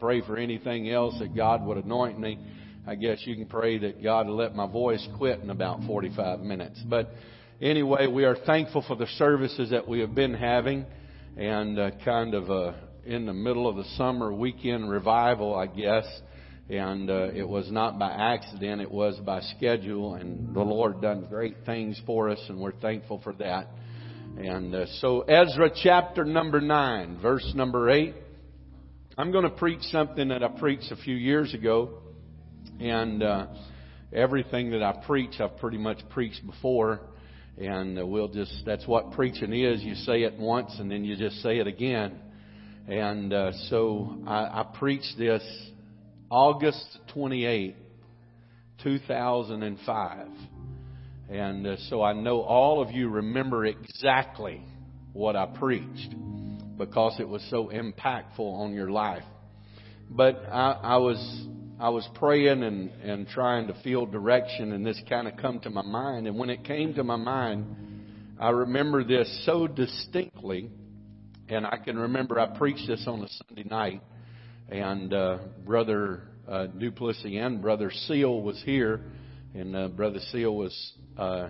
pray for anything else that God would anoint me. I guess you can pray that God will let my voice quit in about 45 minutes. But anyway, we are thankful for the services that we have been having and uh, kind of uh, in the middle of the summer weekend revival, I guess. And uh, it was not by accident, it was by schedule. And the Lord done great things for us, and we're thankful for that. And uh, so, Ezra chapter number 9, verse number 8. I'm going to preach something that I preached a few years ago. And uh, everything that I preach, I've pretty much preached before. And uh, we'll just, that's what preaching is. You say it once and then you just say it again. And uh, so I, I preached this August 28, 2005. And uh, so I know all of you remember exactly what I preached because it was so impactful on your life. But I, I was I was praying and, and trying to feel direction, and this kind of come to my mind. And when it came to my mind, I remember this so distinctly, and I can remember I preached this on a Sunday night, and uh, Brother uh, Duplessis and Brother Seal was here, and uh, Brother Seal was uh,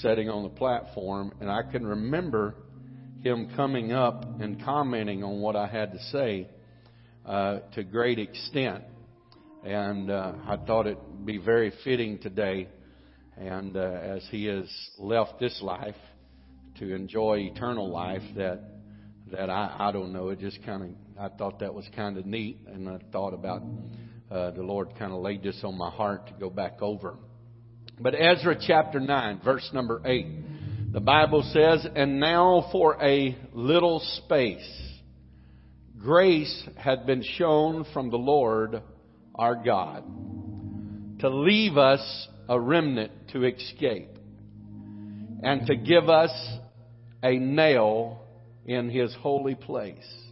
sitting on the platform, and I can remember him coming up and commenting on what I had to say uh, to great extent and uh, I thought it'd be very fitting today, and uh, as he has left this life to enjoy eternal life, that that I I don't know. It just kind of I thought that was kind of neat, and I thought about uh, the Lord kind of laid this on my heart to go back over. But Ezra chapter nine, verse number eight, the Bible says, "And now for a little space." Grace had been shown from the Lord our God, to leave us a remnant to escape, and to give us a nail in His holy place,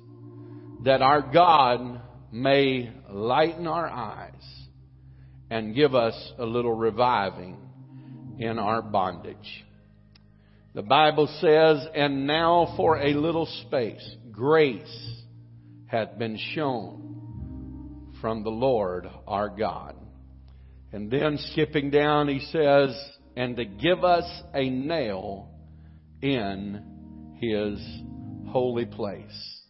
that our God may lighten our eyes and give us a little reviving in our bondage. The Bible says, and now for a little space, grace hath been shown from the Lord our God. And then skipping down, he says, and to give us a nail in his holy place.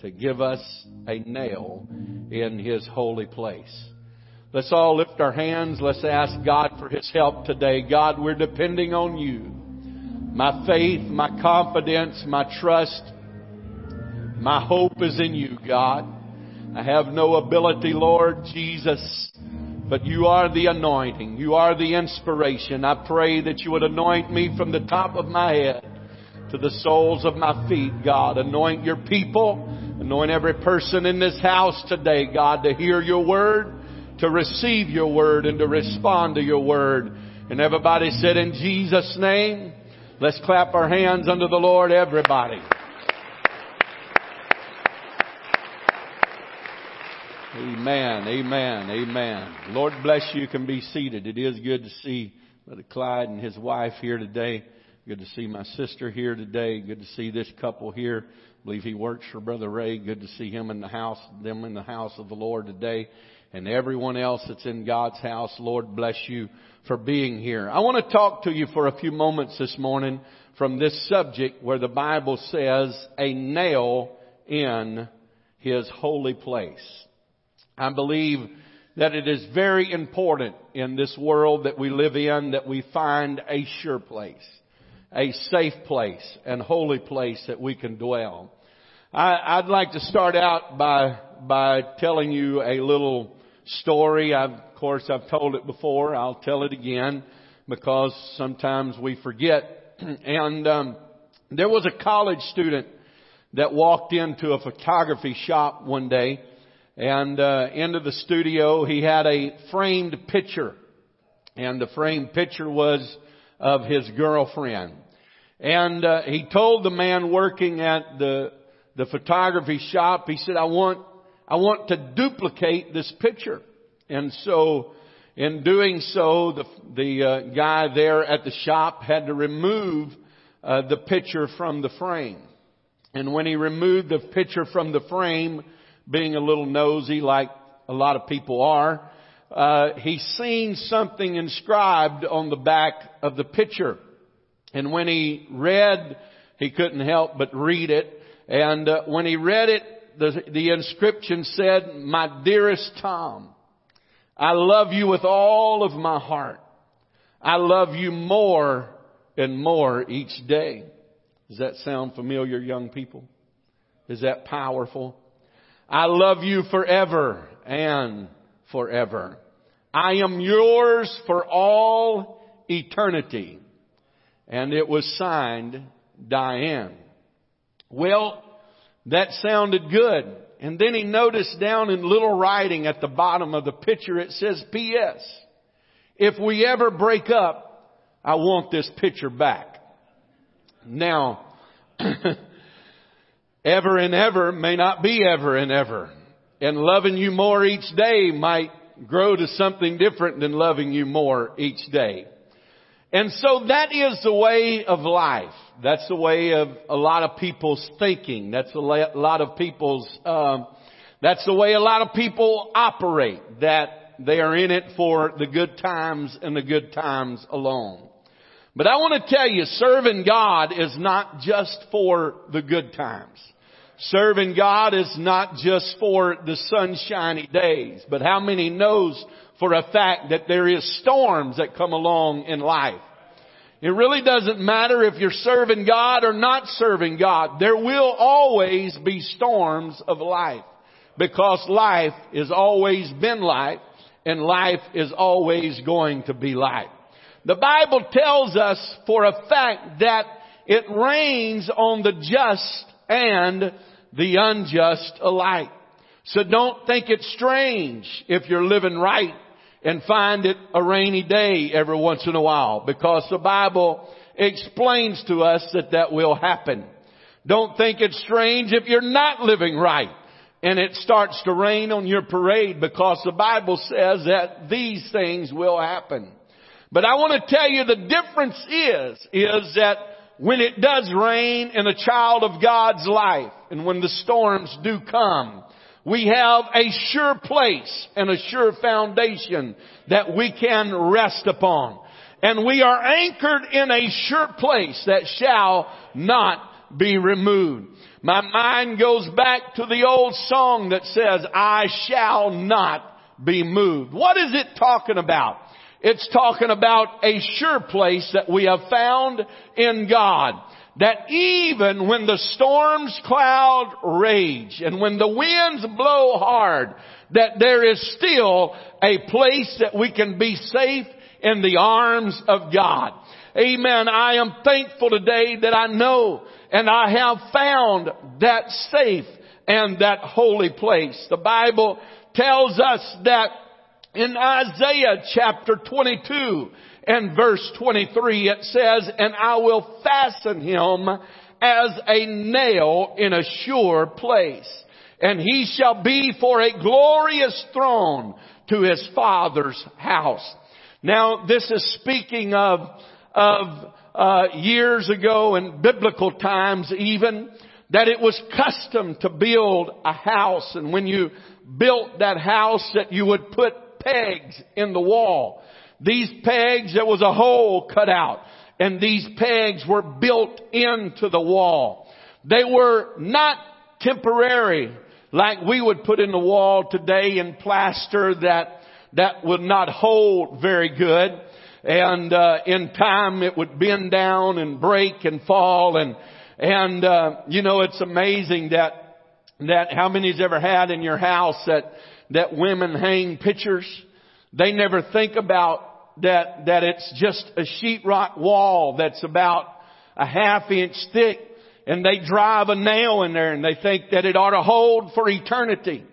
To give us a nail in his holy place. Let's all lift our hands. Let's ask God for his help today. God, we're depending on you. My faith, my confidence, my trust, my hope is in you, God. I have no ability, Lord Jesus, but you are the anointing. You are the inspiration. I pray that you would anoint me from the top of my head to the soles of my feet, God. Anoint your people. Anoint every person in this house today, God, to hear your word, to receive your word, and to respond to your word. And everybody said in Jesus' name, let's clap our hands unto the Lord, everybody. Amen. Amen. Amen. Lord bless you. You can be seated. It is good to see Brother Clyde and his wife here today. Good to see my sister here today. Good to see this couple here. I believe he works for Brother Ray. Good to see him in the house, them in the house of the Lord today. And everyone else that's in God's house, Lord bless you for being here. I want to talk to you for a few moments this morning from this subject where the Bible says a nail in his holy place. I believe that it is very important in this world that we live in that we find a sure place, a safe place and holy place that we can dwell. I, would like to start out by, by telling you a little story. I've, of course, I've told it before. I'll tell it again because sometimes we forget. and um, there was a college student that walked into a photography shop one day and uh, into the studio. He had a framed picture, and the framed picture was of his girlfriend. And uh, he told the man working at the the photography shop, he said, "I want I want to duplicate this picture." And so, in doing so, the the uh, guy there at the shop had to remove uh, the picture from the frame. And when he removed the picture from the frame, being a little nosy like a lot of people are, uh, he seen something inscribed on the back of the picture. And when he read, he couldn't help but read it. And uh, when he read it, the, the inscription said, My dearest Tom, I love you with all of my heart. I love you more and more each day. Does that sound familiar, young people? Is that powerful? I love you forever and forever. I am yours for all eternity. And it was signed Diane. Well, that sounded good. And then he noticed down in little writing at the bottom of the picture it says P.S. If we ever break up, I want this picture back. Now, ever and ever may not be ever and ever. And loving you more each day might grow to something different than loving you more each day. And so that is the way of life. That's the way of a lot of people's thinking. That's a lot of people's, um, that's the way a lot of people operate. That they are in it for the good times and the good times alone. But I want to tell you, serving God is not just for the good times. Serving God is not just for the sunshiny days, but how many knows for a fact that there is storms that come along in life. It really doesn't matter if you're serving God or not serving God. There will always be storms of life because life has always been life and life is always going to be life. The Bible tells us for a fact that it rains on the just and the unjust alike. So don't think it's strange if you're living right and find it a rainy day every once in a while because the Bible explains to us that that will happen. Don't think it's strange if you're not living right and it starts to rain on your parade because the Bible says that these things will happen. But I want to tell you the difference is, is that when it does rain in a child of God's life and when the storms do come, we have a sure place and a sure foundation that we can rest upon. And we are anchored in a sure place that shall not be removed. My mind goes back to the old song that says, I shall not be moved. What is it talking about? It's talking about a sure place that we have found in God that even when the storms cloud rage and when the winds blow hard, that there is still a place that we can be safe in the arms of God. Amen. I am thankful today that I know and I have found that safe and that holy place. The Bible tells us that in Isaiah chapter 22 and verse 23 it says, and I will fasten him as a nail in a sure place. And he shall be for a glorious throne to his father's house. Now this is speaking of, of, uh, years ago in biblical times even, that it was custom to build a house and when you built that house that you would put pegs in the wall these pegs, there was a hole cut out and these pegs were built into the wall. They were not temporary like we would put in the wall today in plaster that, that would not hold very good. And, uh, in time it would bend down and break and fall and, and, uh, you know, it's amazing that, that how many's ever had in your house that, that women hang pictures they never think about that, that it's just a sheetrock wall that's about a half inch thick and they drive a nail in there and they think that it ought to hold for eternity.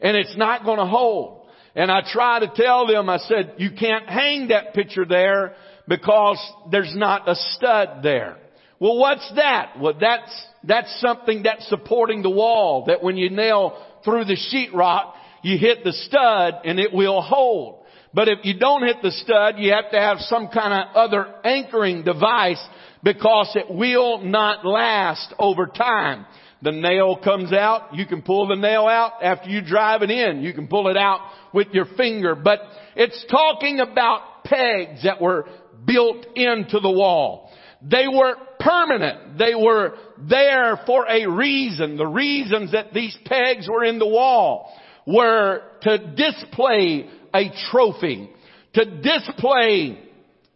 And it's not going to hold. And I try to tell them, I said, you can't hang that picture there because there's not a stud there. Well, what's that? Well, that's, that's something that's supporting the wall that when you nail through the sheetrock, you hit the stud and it will hold. But if you don't hit the stud, you have to have some kind of other anchoring device because it will not last over time. The nail comes out, you can pull the nail out after you drive it in. You can pull it out with your finger. But it's talking about pegs that were built into the wall. They were permanent. They were there for a reason. The reasons that these pegs were in the wall were to display a trophy, to display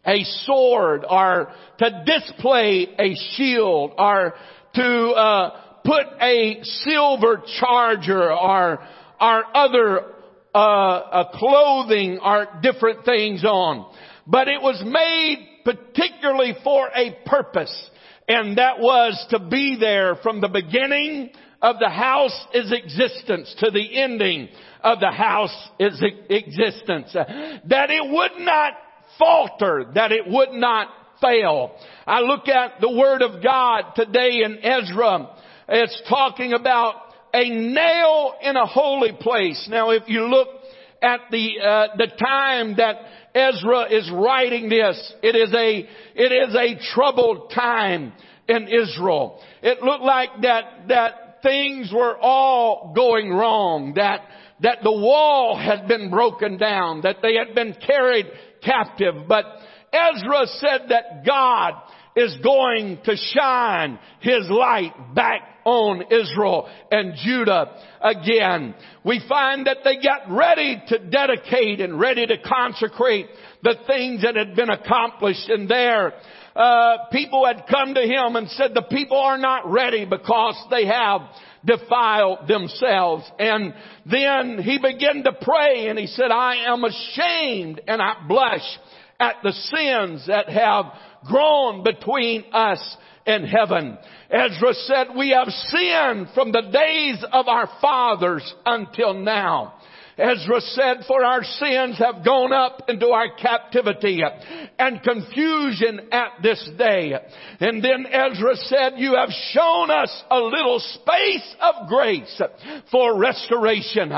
a sword, or to display a shield, or to uh, put a silver charger, or or other uh, uh, clothing, or different things on. But it was made particularly for a purpose. And that was to be there from the beginning of the house is existence to the ending of the house is existence. That it would not falter, that it would not fail. I look at the Word of God today in Ezra. It's talking about a nail in a holy place. Now if you look at the, uh, the time that Ezra is writing this. It is a, it is a troubled time in Israel. It looked like that, that things were all going wrong, that, that the wall had been broken down, that they had been carried captive. But Ezra said that God is going to shine His light back on Israel and Judah again. We find that they got ready to dedicate and ready to consecrate the things that had been accomplished in there uh, people had come to him and said the people are not ready because they have defiled themselves. And then he began to pray and he said, I am ashamed and I blush at the sins that have grown between us and heaven. Ezra said, we have sinned from the days of our fathers until now. Ezra said, for our sins have gone up into our captivity and confusion at this day. And then Ezra said, you have shown us a little space of grace for restoration.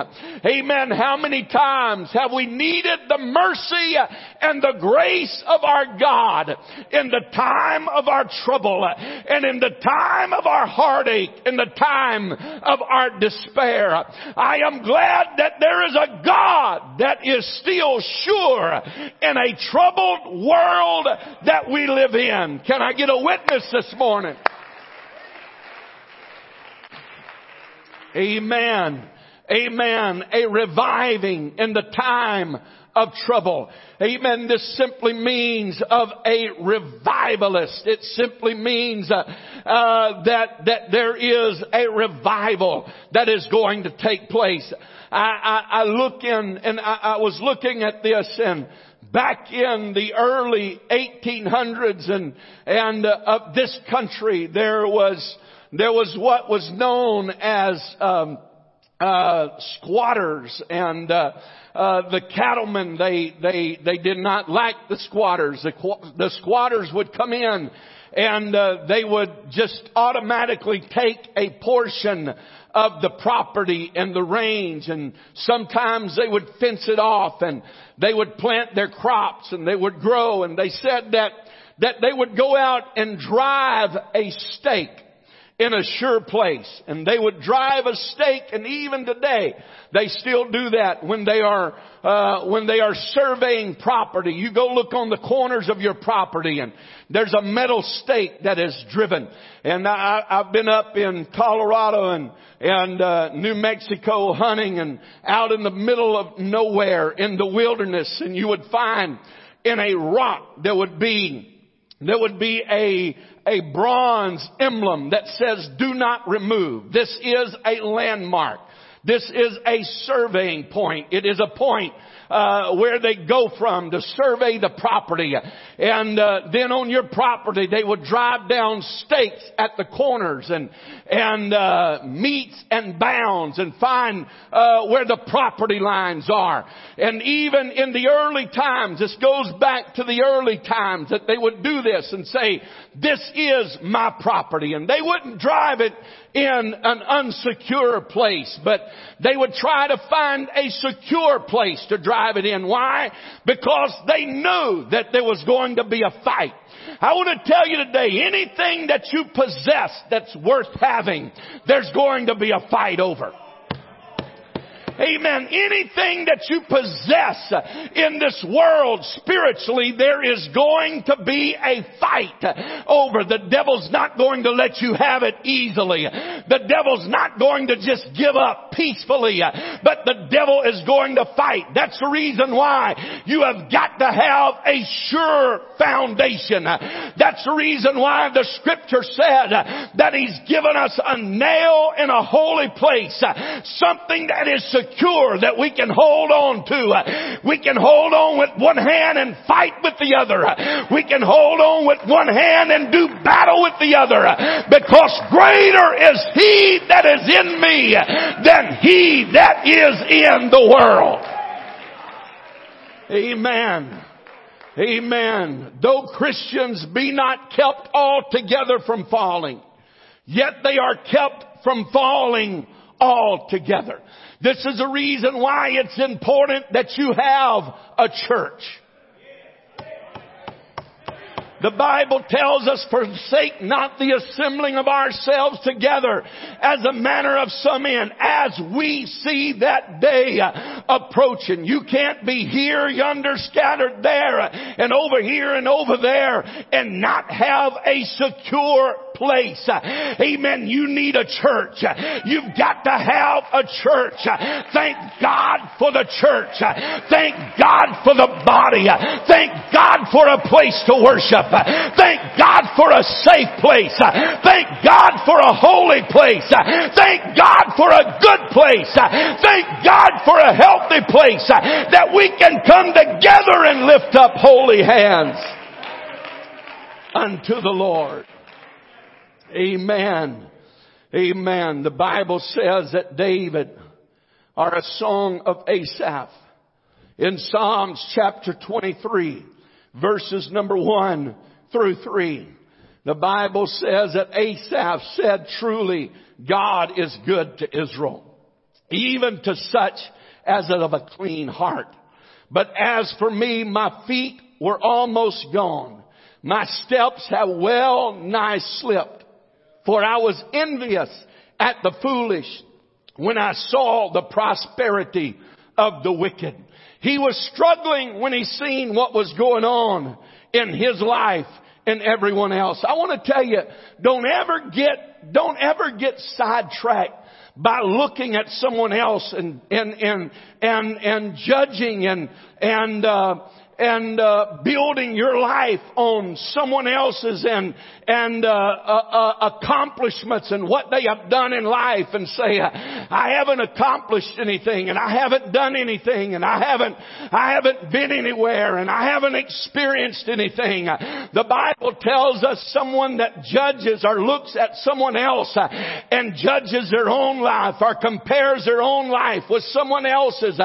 Amen. How many times have we needed the mercy and the grace of our God in the time of our trouble and in the time of our heartache, in the time of our despair? I am glad that there is a God that is still sure in a troubled world that we live in. Can I get a witness this morning? Amen. Amen. A reviving in the time of trouble. Amen. This simply means of a revivalist. It simply means uh, uh, that that there is a revival that is going to take place. I, I, I look in and I, I was looking at this and back in the early 1800s and and uh, of this country there was there was what was known as um, uh, squatters and uh, uh, the cattlemen they they they did not like the squatters. The, the squatters would come in and uh, they would just automatically take a portion of the property and the range and sometimes they would fence it off and they would plant their crops and they would grow and they said that that they would go out and drive a stake in a sure place. And they would drive a stake and even today they still do that when they are, uh, when they are surveying property. You go look on the corners of your property and there's a metal stake that is driven. And I, I've been up in Colorado and, and, uh, New Mexico hunting and out in the middle of nowhere in the wilderness and you would find in a rock there would be there would be a, a bronze emblem that says do not remove. This is a landmark. This is a surveying point. It is a point uh, where they go from to survey the property. And uh, then on your property, they would drive down stakes at the corners and and uh, metes and bounds and find uh, where the property lines are. And even in the early times, this goes back to the early times that they would do this and say, "This is my property," and they wouldn't drive it in an unsecure place, but they would try to find a secure place to drive it in. Why? Because they knew that there was going to be a fight. I want to tell you today, anything that you possess that's worth having, there's going to be a fight over. Amen. Anything that you possess in this world spiritually, there is going to be a fight over. The devil's not going to let you have it easily. The devil's not going to just give up peacefully, but the devil is going to fight. That's the reason why you have got to have a sure foundation. That's the reason why the scripture said that he's given us a nail in a holy place, something that is secure secure that we can hold on to. We can hold on with one hand and fight with the other. We can hold on with one hand and do battle with the other because greater is he that is in me than he that is in the world. Amen. Amen. Though Christians be not kept altogether from falling, yet they are kept from falling altogether. This is the reason why it's important that you have a church. The Bible tells us forsake not the assembling of ourselves together as a manner of some men as we see that day approaching. You can't be here, yonder, scattered there and over here and over there and not have a secure place. Amen. You need a church. You've got to have a church. Thank God for the church. Thank God for the body. Thank God for a place to worship. Thank God for a safe place. Thank God for a holy place. Thank God for a good place. Thank God for a healthy place that we can come together and lift up holy hands unto the Lord. Amen. Amen. The Bible says that David are a song of Asaph in Psalms chapter 23 verses number one through three. The Bible says that Asaph said truly God is good to Israel, even to such as of a clean heart. But as for me, my feet were almost gone. My steps have well nigh slipped. For I was envious at the foolish when I saw the prosperity of the wicked. He was struggling when he seen what was going on in his life and everyone else. I want to tell you, don't ever get, don't ever get sidetracked by looking at someone else and and and and, and judging and and uh, and uh, building your life on someone else's and and uh, uh, uh, accomplishments and what they have done in life and say I haven't accomplished anything and I haven't done anything and I haven't I haven't been anywhere and I haven't experienced anything. The Bible tells us someone that judges or looks at someone else and judges their own life or compares their own life with someone else's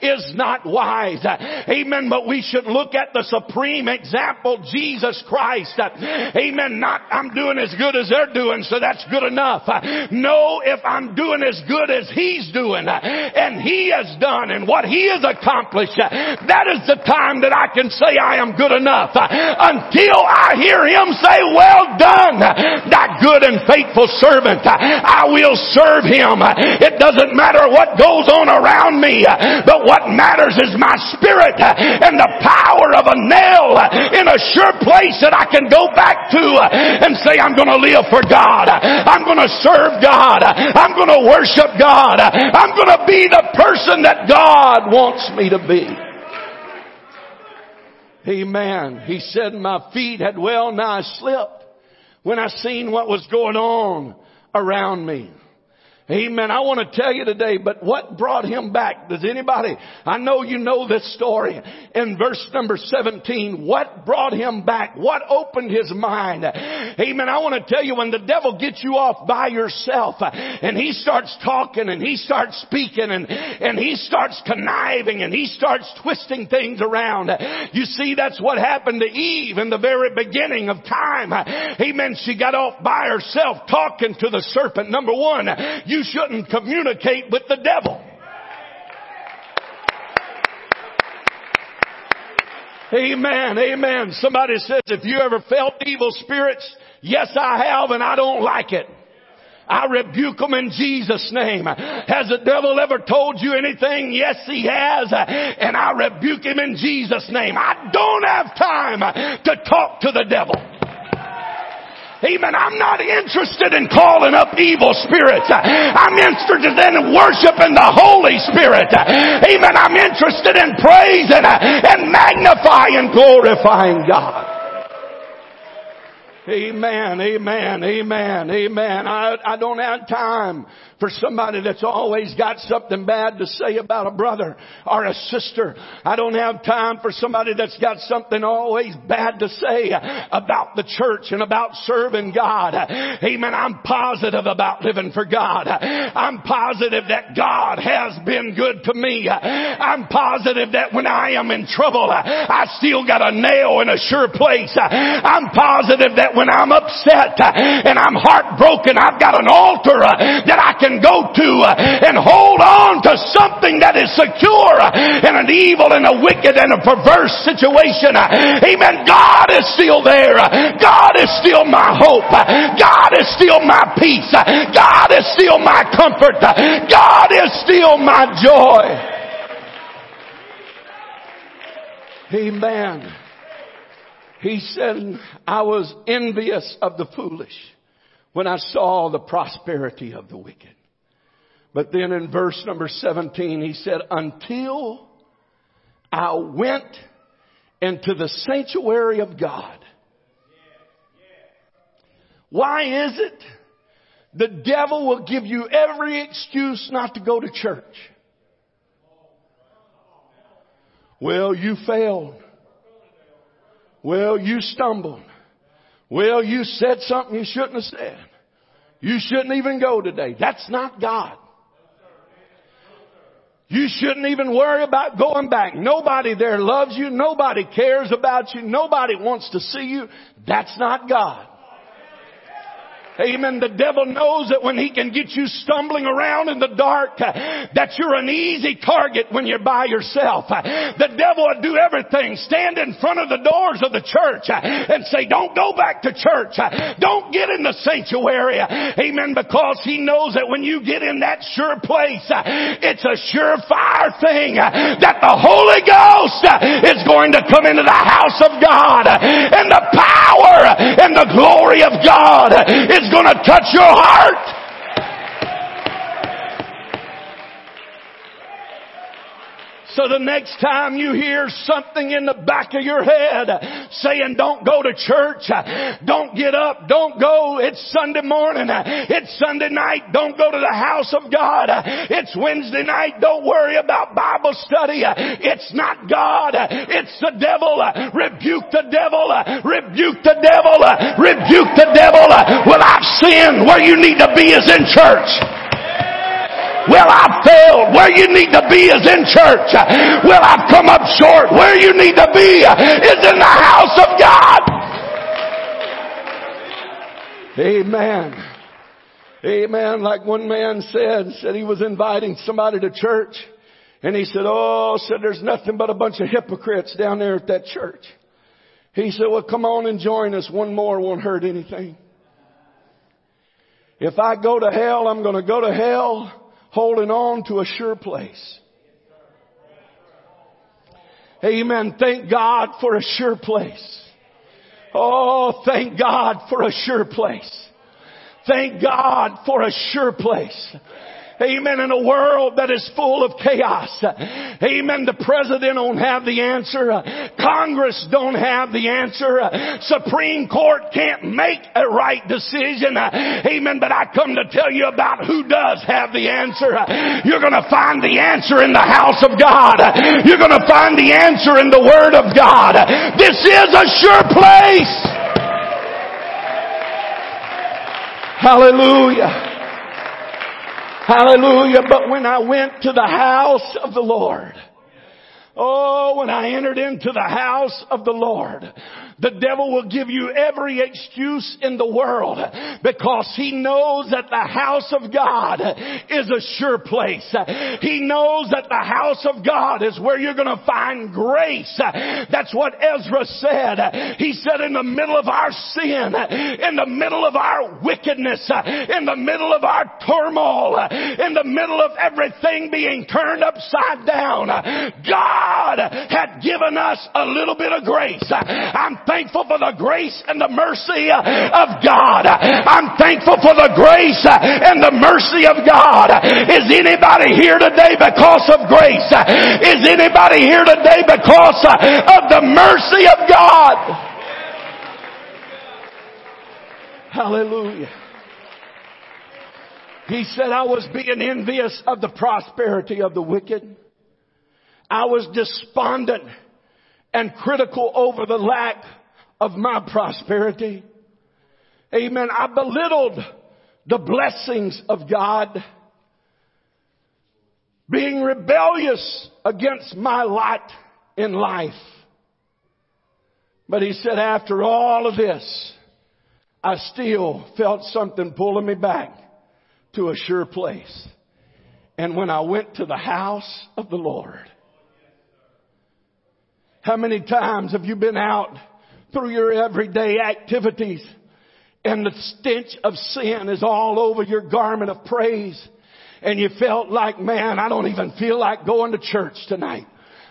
is not wise. Amen. But we should should look at the supreme example, Jesus Christ. Amen. Not I'm doing as good as they're doing, so that's good enough. No, if I'm doing as good as He's doing, and He has done, and what He has accomplished, that is the time that I can say I am good enough. Until I hear Him say, well done, that good and faithful servant. I will serve Him. It doesn't matter what goes on around me, but what matters is my spirit and the power of a nail in a sure place that I can go back to and say, I'm going to live for God. I'm going to serve God. I'm going to worship God. I'm going to be the person that God wants me to be. Amen. He said my feet had well nigh slipped when I seen what was going on around me. Amen. I want to tell you today, but what brought him back? Does anybody, I know you know this story. In verse number 17, what brought him back? What opened his mind? Amen. I want to tell you when the devil gets you off by yourself and he starts talking and he starts speaking and, and he starts conniving and he starts twisting things around. You see, that's what happened to Eve in the very beginning of time. Amen. She got off by herself talking to the serpent. Number one, you you shouldn't communicate with the devil. Amen. Amen. Somebody says, if you ever felt evil spirits, yes I have and I don't like it. I rebuke them in Jesus' name. Has the devil ever told you anything? Yes, he has. And I rebuke him in Jesus' name. I don't have time to talk to the devil. Amen. I'm not interested in calling up evil spirits. I'm interested in worshiping the Holy Spirit. Amen. I'm interested in praising and magnifying, glorifying God. Amen, amen, amen, amen. I, I don't have time for somebody that's always got something bad to say about a brother or a sister. I don't have time for somebody that's got something always bad to say about the church and about serving God. Amen. I'm positive about living for God. I'm positive that God has been good to me. I'm positive that when I am in trouble, I still got a nail in a sure place. I'm positive that when I'm upset and I'm heartbroken, I've got an altar that I can can go to uh, and hold on to something that is secure in an evil and a wicked and a perverse situation. Amen. God is still there. God is still my hope. God is still my peace. God is still my comfort. God is still my joy. Amen. He said, I was envious of the foolish when I saw the prosperity of the wicked. But then in verse number 17, he said, until I went into the sanctuary of God. Why is it the devil will give you every excuse not to go to church? Well, you failed. Well, you stumbled. Well, you said something you shouldn't have said. You shouldn't even go today. That's not God. You shouldn't even worry about going back. Nobody there loves you. Nobody cares about you. Nobody wants to see you. That's not God. Amen. The devil knows that when he can get you stumbling around in the dark, that you're an easy target when you're by yourself. The devil will do everything. Stand in front of the doors of the church and say, don't go back to church. Don't get in the sanctuary. Amen. Because he knows that when you get in that sure place, it's a surefire thing that the Holy Ghost is going to come into the house of God and God is going to touch your heart. So the next time you hear something in the back of your head saying don't go to church, don't get up, don't go, it's Sunday morning, it's Sunday night, don't go to the house of God, it's Wednesday night, don't worry about Bible study, it's not God, it's the devil, rebuke the devil, rebuke the devil, rebuke the devil. Well, I've sinned. Where you need to be is in church. Well, I've failed. Where you need to be is in church. Well, I've come up short. Where you need to be is in the house of God. Amen. Amen. Like one man said, said he was inviting somebody to church. And he said, oh, said there's nothing but a bunch of hypocrites down there at that church. He said, well, come on and join us. One more won't hurt anything. If I go to hell, I'm going to go to hell holding on to a sure place. Amen. Thank God for a sure place. Oh, thank God for a sure place. Thank God for a sure place. Amen. In a world that is full of chaos. Amen. The president don't have the answer. Congress don't have the answer. Supreme Court can't make a right decision. Amen. But I come to tell you about who does have the answer. You're going to find the answer in the house of God. You're going to find the answer in the Word of God. This is a sure place. Hallelujah. Hallelujah. But when I went to the house of the Lord, Oh, when I entered into the house of the Lord, The devil will give you every excuse in the world because he knows that the house of God is a sure place. He knows that the house of God is where you're going to find grace. That's what Ezra said. He said in the middle of our sin, in the middle of our wickedness, in the middle of our turmoil, in the middle of everything being turned upside down, God had given us a little bit of grace. I'm thankful for the grace and the mercy uh, of God. I'm thankful for the grace uh, and the mercy of God. Is anybody here today because of grace? Is anybody here today because uh, of the mercy of God? Hallelujah. He said, I was being envious of the prosperity of the wicked. I was despondent and critical over the lack of my prosperity. Amen. I belittled the blessings of God, being rebellious against my lot in life. But he said, after all of this, I still felt something pulling me back to a sure place. And when I went to the house of the Lord, how many times have you been out through your everyday activities and the stench of sin is all over your garment of praise and you felt like, man, I don't even feel like going to church tonight.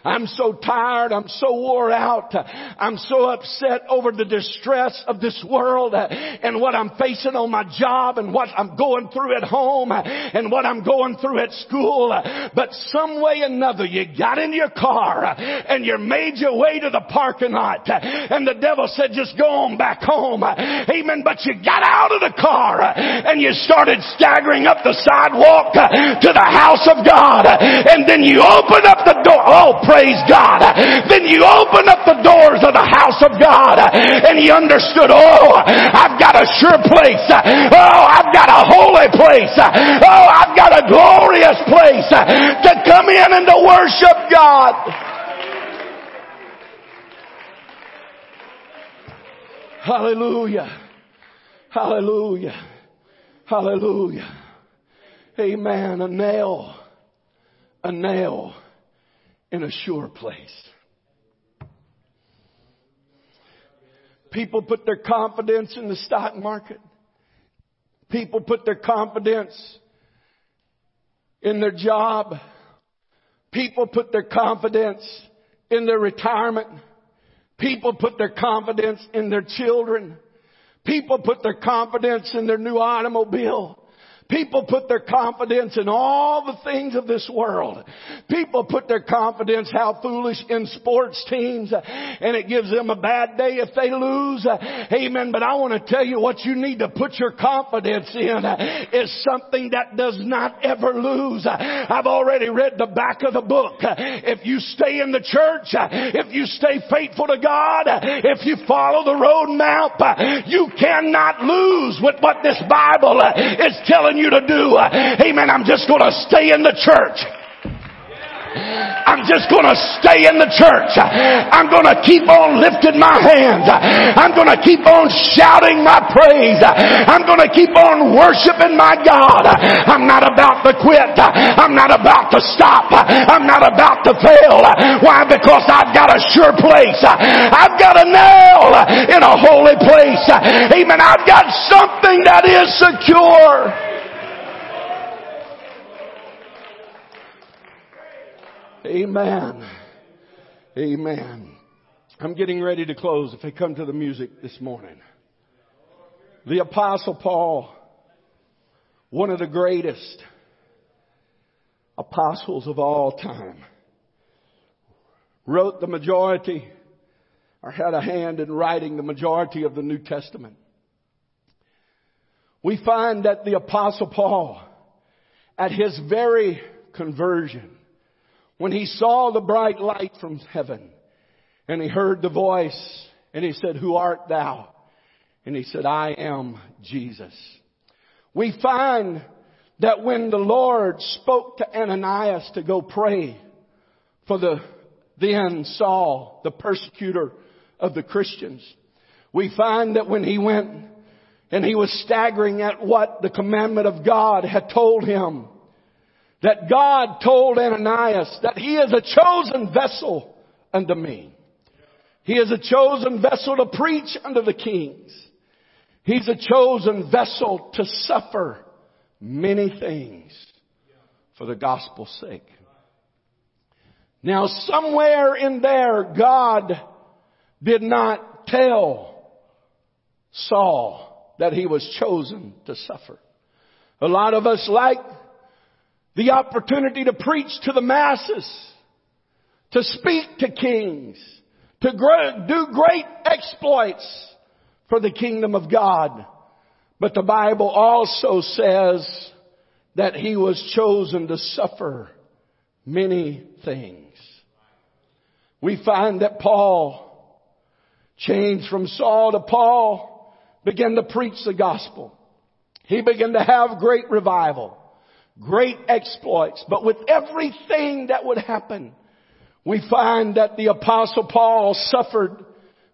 I'm so tired. I'm so wore out. I'm so upset over the distress of this world and what I'm facing on my job and what I'm going through at home and what I'm going through at school. But some way or another, you got in your car and you made your way to the parking lot and the devil said, just go on back home. Amen. But you got out of the car and you started staggering up the sidewalk to the house of God and then you opened up the door. Oh, praise God. Then you open up the doors of the house of God and he understood, oh, I've got a sure place. Oh, I've got a holy place. Oh, I've got a glorious place to come in and to worship God. Hallelujah. Hallelujah. Hallelujah. Amen. A nail. A nail in a sure place. People put their confidence in the stock market. People put their confidence in their job. People put their confidence in their retirement. People put their confidence in their children. People put their confidence in their new automobile. People put their confidence in all the things of this world. People put their confidence, how foolish, in sports teams, and it gives them a bad day if they lose. Amen. But I want to tell you what you need to put your confidence in is something that does not ever lose. I've already read the back of the book. If you stay in the church, if you stay faithful to God, if you follow the roadmap, you cannot lose with what this Bible is telling telling you to do. Amen. I'm just going to stay in the church. I'm just going to stay in the church. I'm going to keep on lifting my hands. I'm going to keep on shouting my praise. I'm going to keep on worshiping my God. I'm not about to quit. I'm not about to stop. I'm not about to fail. Why? Because I've got a sure place. I've got a nail in a holy place. Amen. I've got something that is secure. Amen. Amen. I'm getting ready to close if I come to the music this morning. The apostle Paul, one of the greatest apostles of all time, wrote the majority or had a hand in writing the majority of the New Testament. We find that the apostle Paul, at his very conversion, when he saw the bright light from heaven and he heard the voice and he said, who art thou? And he said, I am Jesus. We find that when the Lord spoke to Ananias to go pray for the then Saul, the persecutor of the Christians. We find that when he went and he was staggering at what the commandment of God had told him, that God told Ananias that he is a chosen vessel unto me. He is a chosen vessel to preach unto the kings. He's a chosen vessel to suffer many things for the gospel's sake. Now somewhere in there, God did not tell Saul that he was chosen to suffer. A lot of us like the opportunity to preach to the masses, to speak to kings, to do great exploits for the kingdom of God. But the Bible also says that he was chosen to suffer many things. We find that Paul changed from Saul to Paul, began to preach the gospel. He began to have great revival, great exploits, but with everything that would happen, we find that the apostle Paul suffered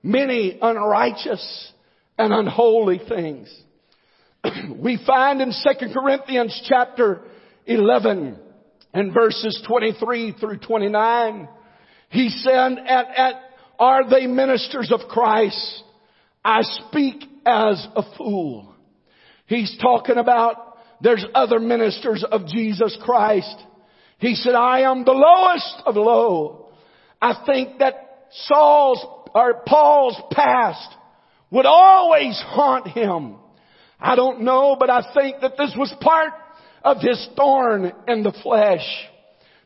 many unrighteous and unholy things. we find in 2 Corinthians chapter 11 and verses 23 through 29, he said, at, at, are they ministers of Christ? I speak as a fool. He's talking about there's other ministers of Jesus Christ. He said, I am the lowest of low. I think that Saul's or Paul's past would always haunt him. I don't know, but I think that this was part of his thorn in the flesh.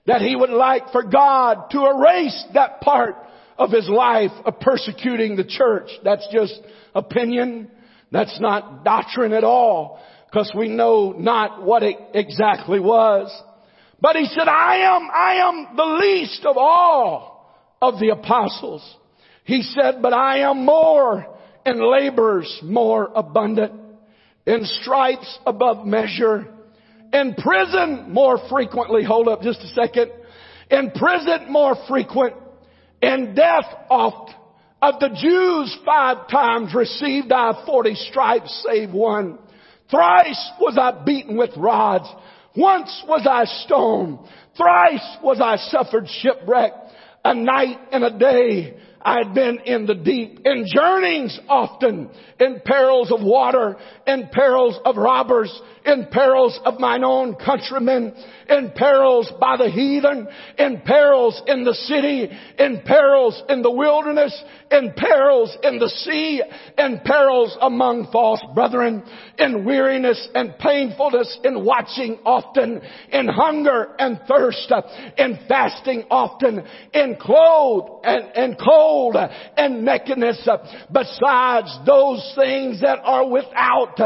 That he would like for God to erase that part of his life of persecuting the church. That's just opinion. That's not doctrine at all. Because we know not what it exactly was. But he said, I am, I am the least of all of the apostles. He said, but I am more in labors more abundant, in stripes above measure, in prison more frequently. Hold up just a second. In prison more frequent, in death oft. Of the Jews five times received I forty stripes save one. Thrice was I beaten with rods. Once was I stoned. Thrice was I suffered shipwreck. A night and a day I had been in the deep, in journeyings often, in perils of water, in perils of robbers, in perils of mine own countrymen, in perils by the heathen, in perils in the city, in perils in the wilderness, in perils in the sea, in perils among false brethren, in weariness and painfulness, in watching often, in hunger and thirst, in fasting often, in clothed and, and cold and nakedness, besides those things that are without,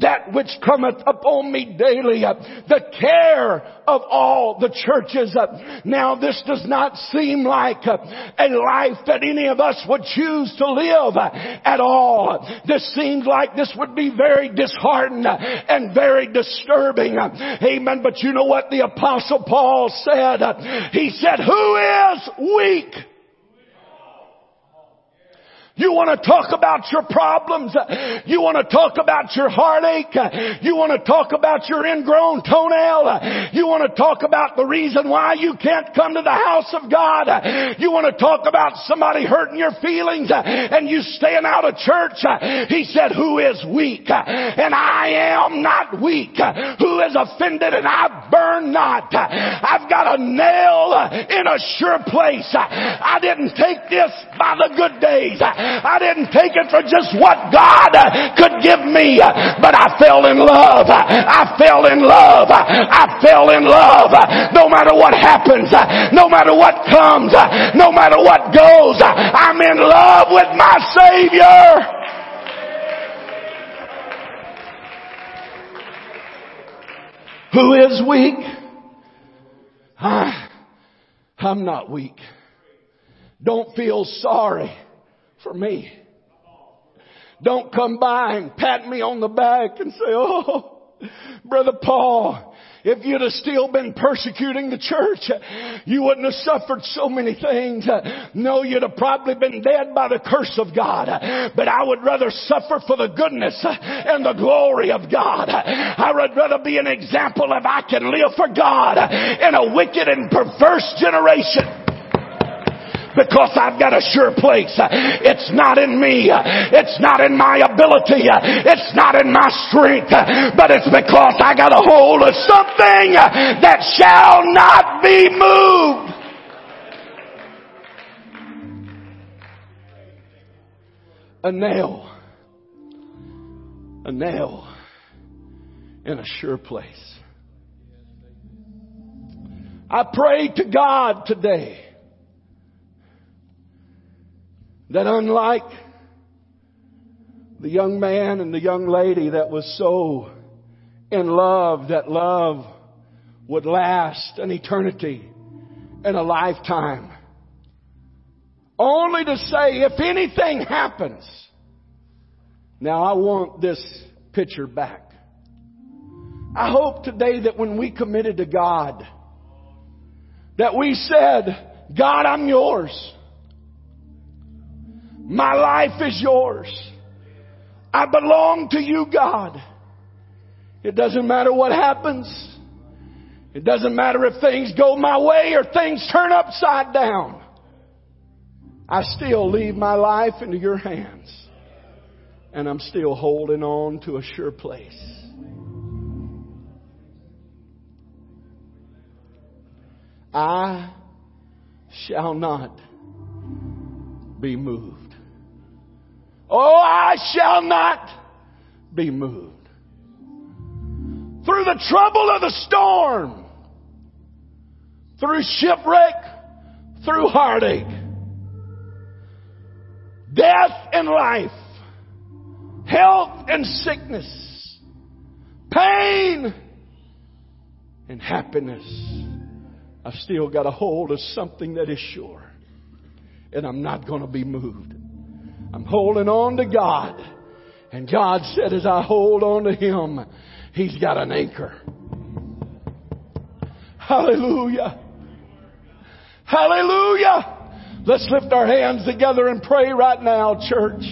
that which cometh upon me daily, the care of all the churches. Now this does not seem like a life that any of us would choose to live at all. This seems like this would be very disheartening and very disturbing. Amen. But you know what the apostle Paul said? He said, who is weak? You want to talk about your problems. You want to talk about your heartache. You want to talk about your ingrown toenail. You want to talk about the reason why you can't come to the house of God. You want to talk about somebody hurting your feelings and you staying out of church. He said, who is weak? And I am not weak. Who is offended and I burn not. I've got a nail in a sure place. I didn't take this by the good days. I didn't take it for just what God could give me, but I fell in love. I fell in love. I fell in love. No matter what happens, no matter what comes, no matter what goes, I'm in love with my Savior. Who is weak? I, I'm not weak. Don't feel sorry for me. Don't come by and pat me on the back and say, oh, Brother Paul, if you'd have still been persecuting the church, you wouldn't have suffered so many things. No, you'd have probably been dead by the curse of God. But I would rather suffer for the goodness and the glory of God. I would rather be an example if I can live for God in a wicked and perverse generation because I've got a sure place. It's not in me. It's not in my ability. It's not in my strength, but it's because I got a hold of something that shall not be moved. A nail. A nail in a sure place. I pray to God today that unlike the young man and the young lady that was so in love that love would last an eternity and a lifetime. Only to say if anything happens, now I want this picture back. I hope today that when we committed to God, that we said, God, I'm yours. My life is yours. I belong to you, God. It doesn't matter what happens. It doesn't matter if things go my way or things turn upside down. I still leave my life into your hands. And I'm still holding on to a sure place. I shall not be moved. Oh, I shall not be moved. Through the trouble of the storm, through shipwreck, through heartache, death and life, health and sickness, pain and happiness, I've still got a hold of something that is sure. And I'm not going to be moved. I'm holding on to God. And God said, as I hold on to Him, He's got an anchor. Hallelujah. Hallelujah. Let's lift our hands together and pray right now, church.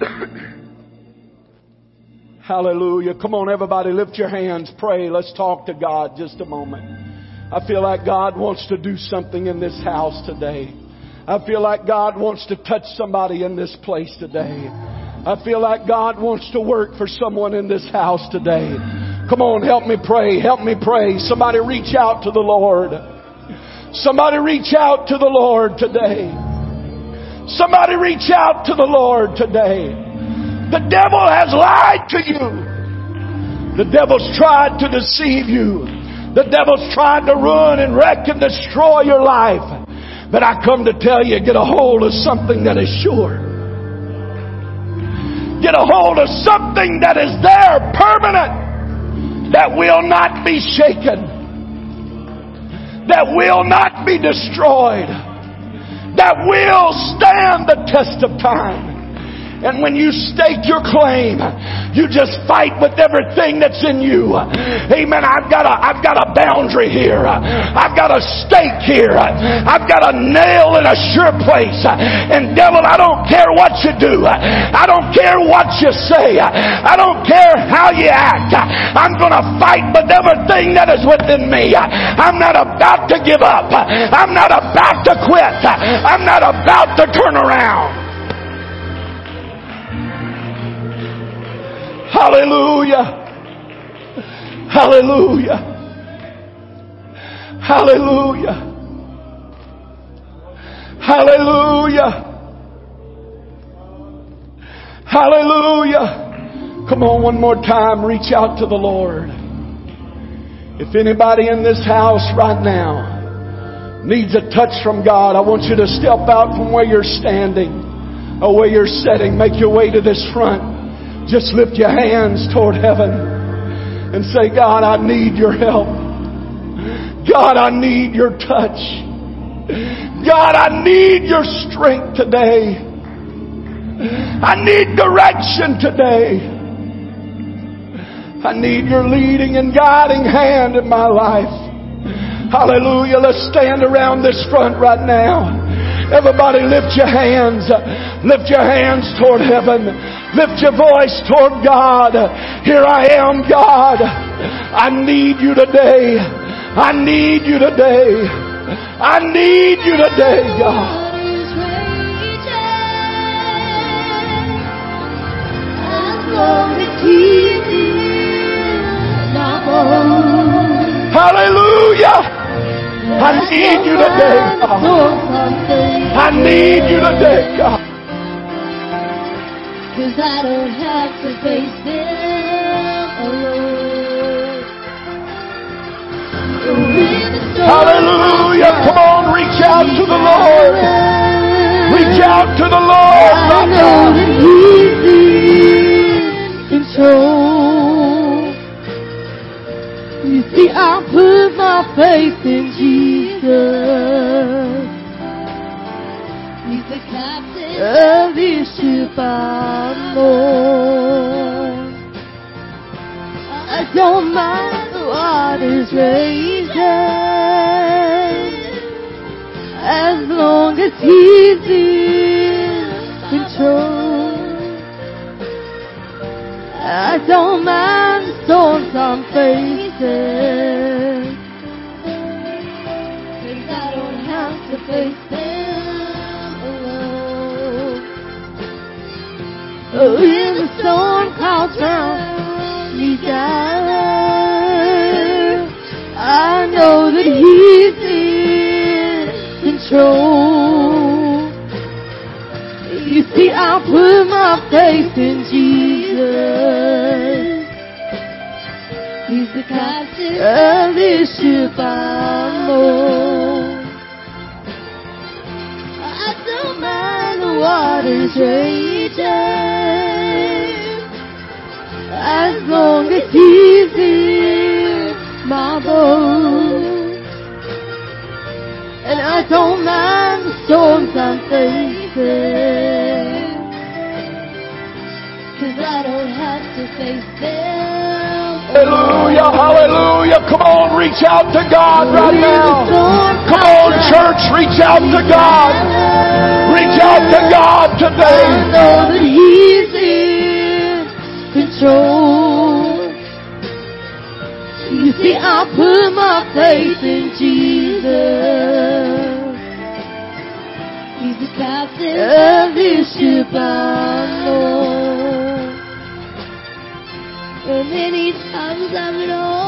Hallelujah. Come on, everybody, lift your hands, pray. Let's talk to God just a moment. I feel like God wants to do something in this house today. I feel like God wants to touch somebody in this place today. I feel like God wants to work for someone in this house today. Come on, help me pray. Help me pray. Somebody reach out to the Lord. Somebody reach out to the Lord today. Somebody reach out to the Lord today. The devil has lied to you. The devil's tried to deceive you. The devil's trying to ruin and wreck and destroy your life. But I come to tell you, get a hold of something that is sure. Get a hold of something that is there, permanent, that will not be shaken, that will not be destroyed, that will stand the test of time. And when you stake your claim, you just fight with everything that's in you. Amen. I've got a, I've got a boundary here. I've got a stake here. I've got a nail in a sure place. And devil, I don't care what you do. I don't care what you say. I don't care how you act. I'm going to fight with everything that is within me. I'm not about to give up. I'm not about to quit. I'm not about to turn around. Hallelujah. Hallelujah. Hallelujah. Hallelujah. Hallelujah. Come on, one more time. Reach out to the Lord. If anybody in this house right now needs a touch from God, I want you to step out from where you're standing or where you're sitting. Make your way to this front. Just lift your hands toward heaven and say, God, I need your help. God, I need your touch. God, I need your strength today. I need direction today. I need your leading and guiding hand in my life. Hallelujah. Let's stand around this front right now. Everybody lift your hands. Lift your hands toward heaven. Lift your voice toward God. Here I am, God. I need you today. I need you today. I need you today, God. Hallelujah. I need you today, God. I need you today, God. Cause I don't have to face them alone. Hallelujah. Come on, reach out to the Lord. Reach out to the Lord I know now. that He's in control. You see, I put my faith in Jesus. He's the captain ship I'm on. I don't mind the waters raging as long as he's in control. I don't mind the storms I'm facing. Cause I don't have to face them When the storm clouds round me down, I know that he's in control. You see, I put my faith in Jesus. He's the captain of this ship I'm on. I don't mind the waters raging as long as he's in my boat. And I don't mind the storms I'm facing. Cause I don't have to face them. Hallelujah, hallelujah. Come on, reach out to God right now. Come on, church, reach out to God. Reach out to God today. I know that He's in control. You see, I put my faith in Jesus. He's the captain of this ship I'm on. And many times I've lost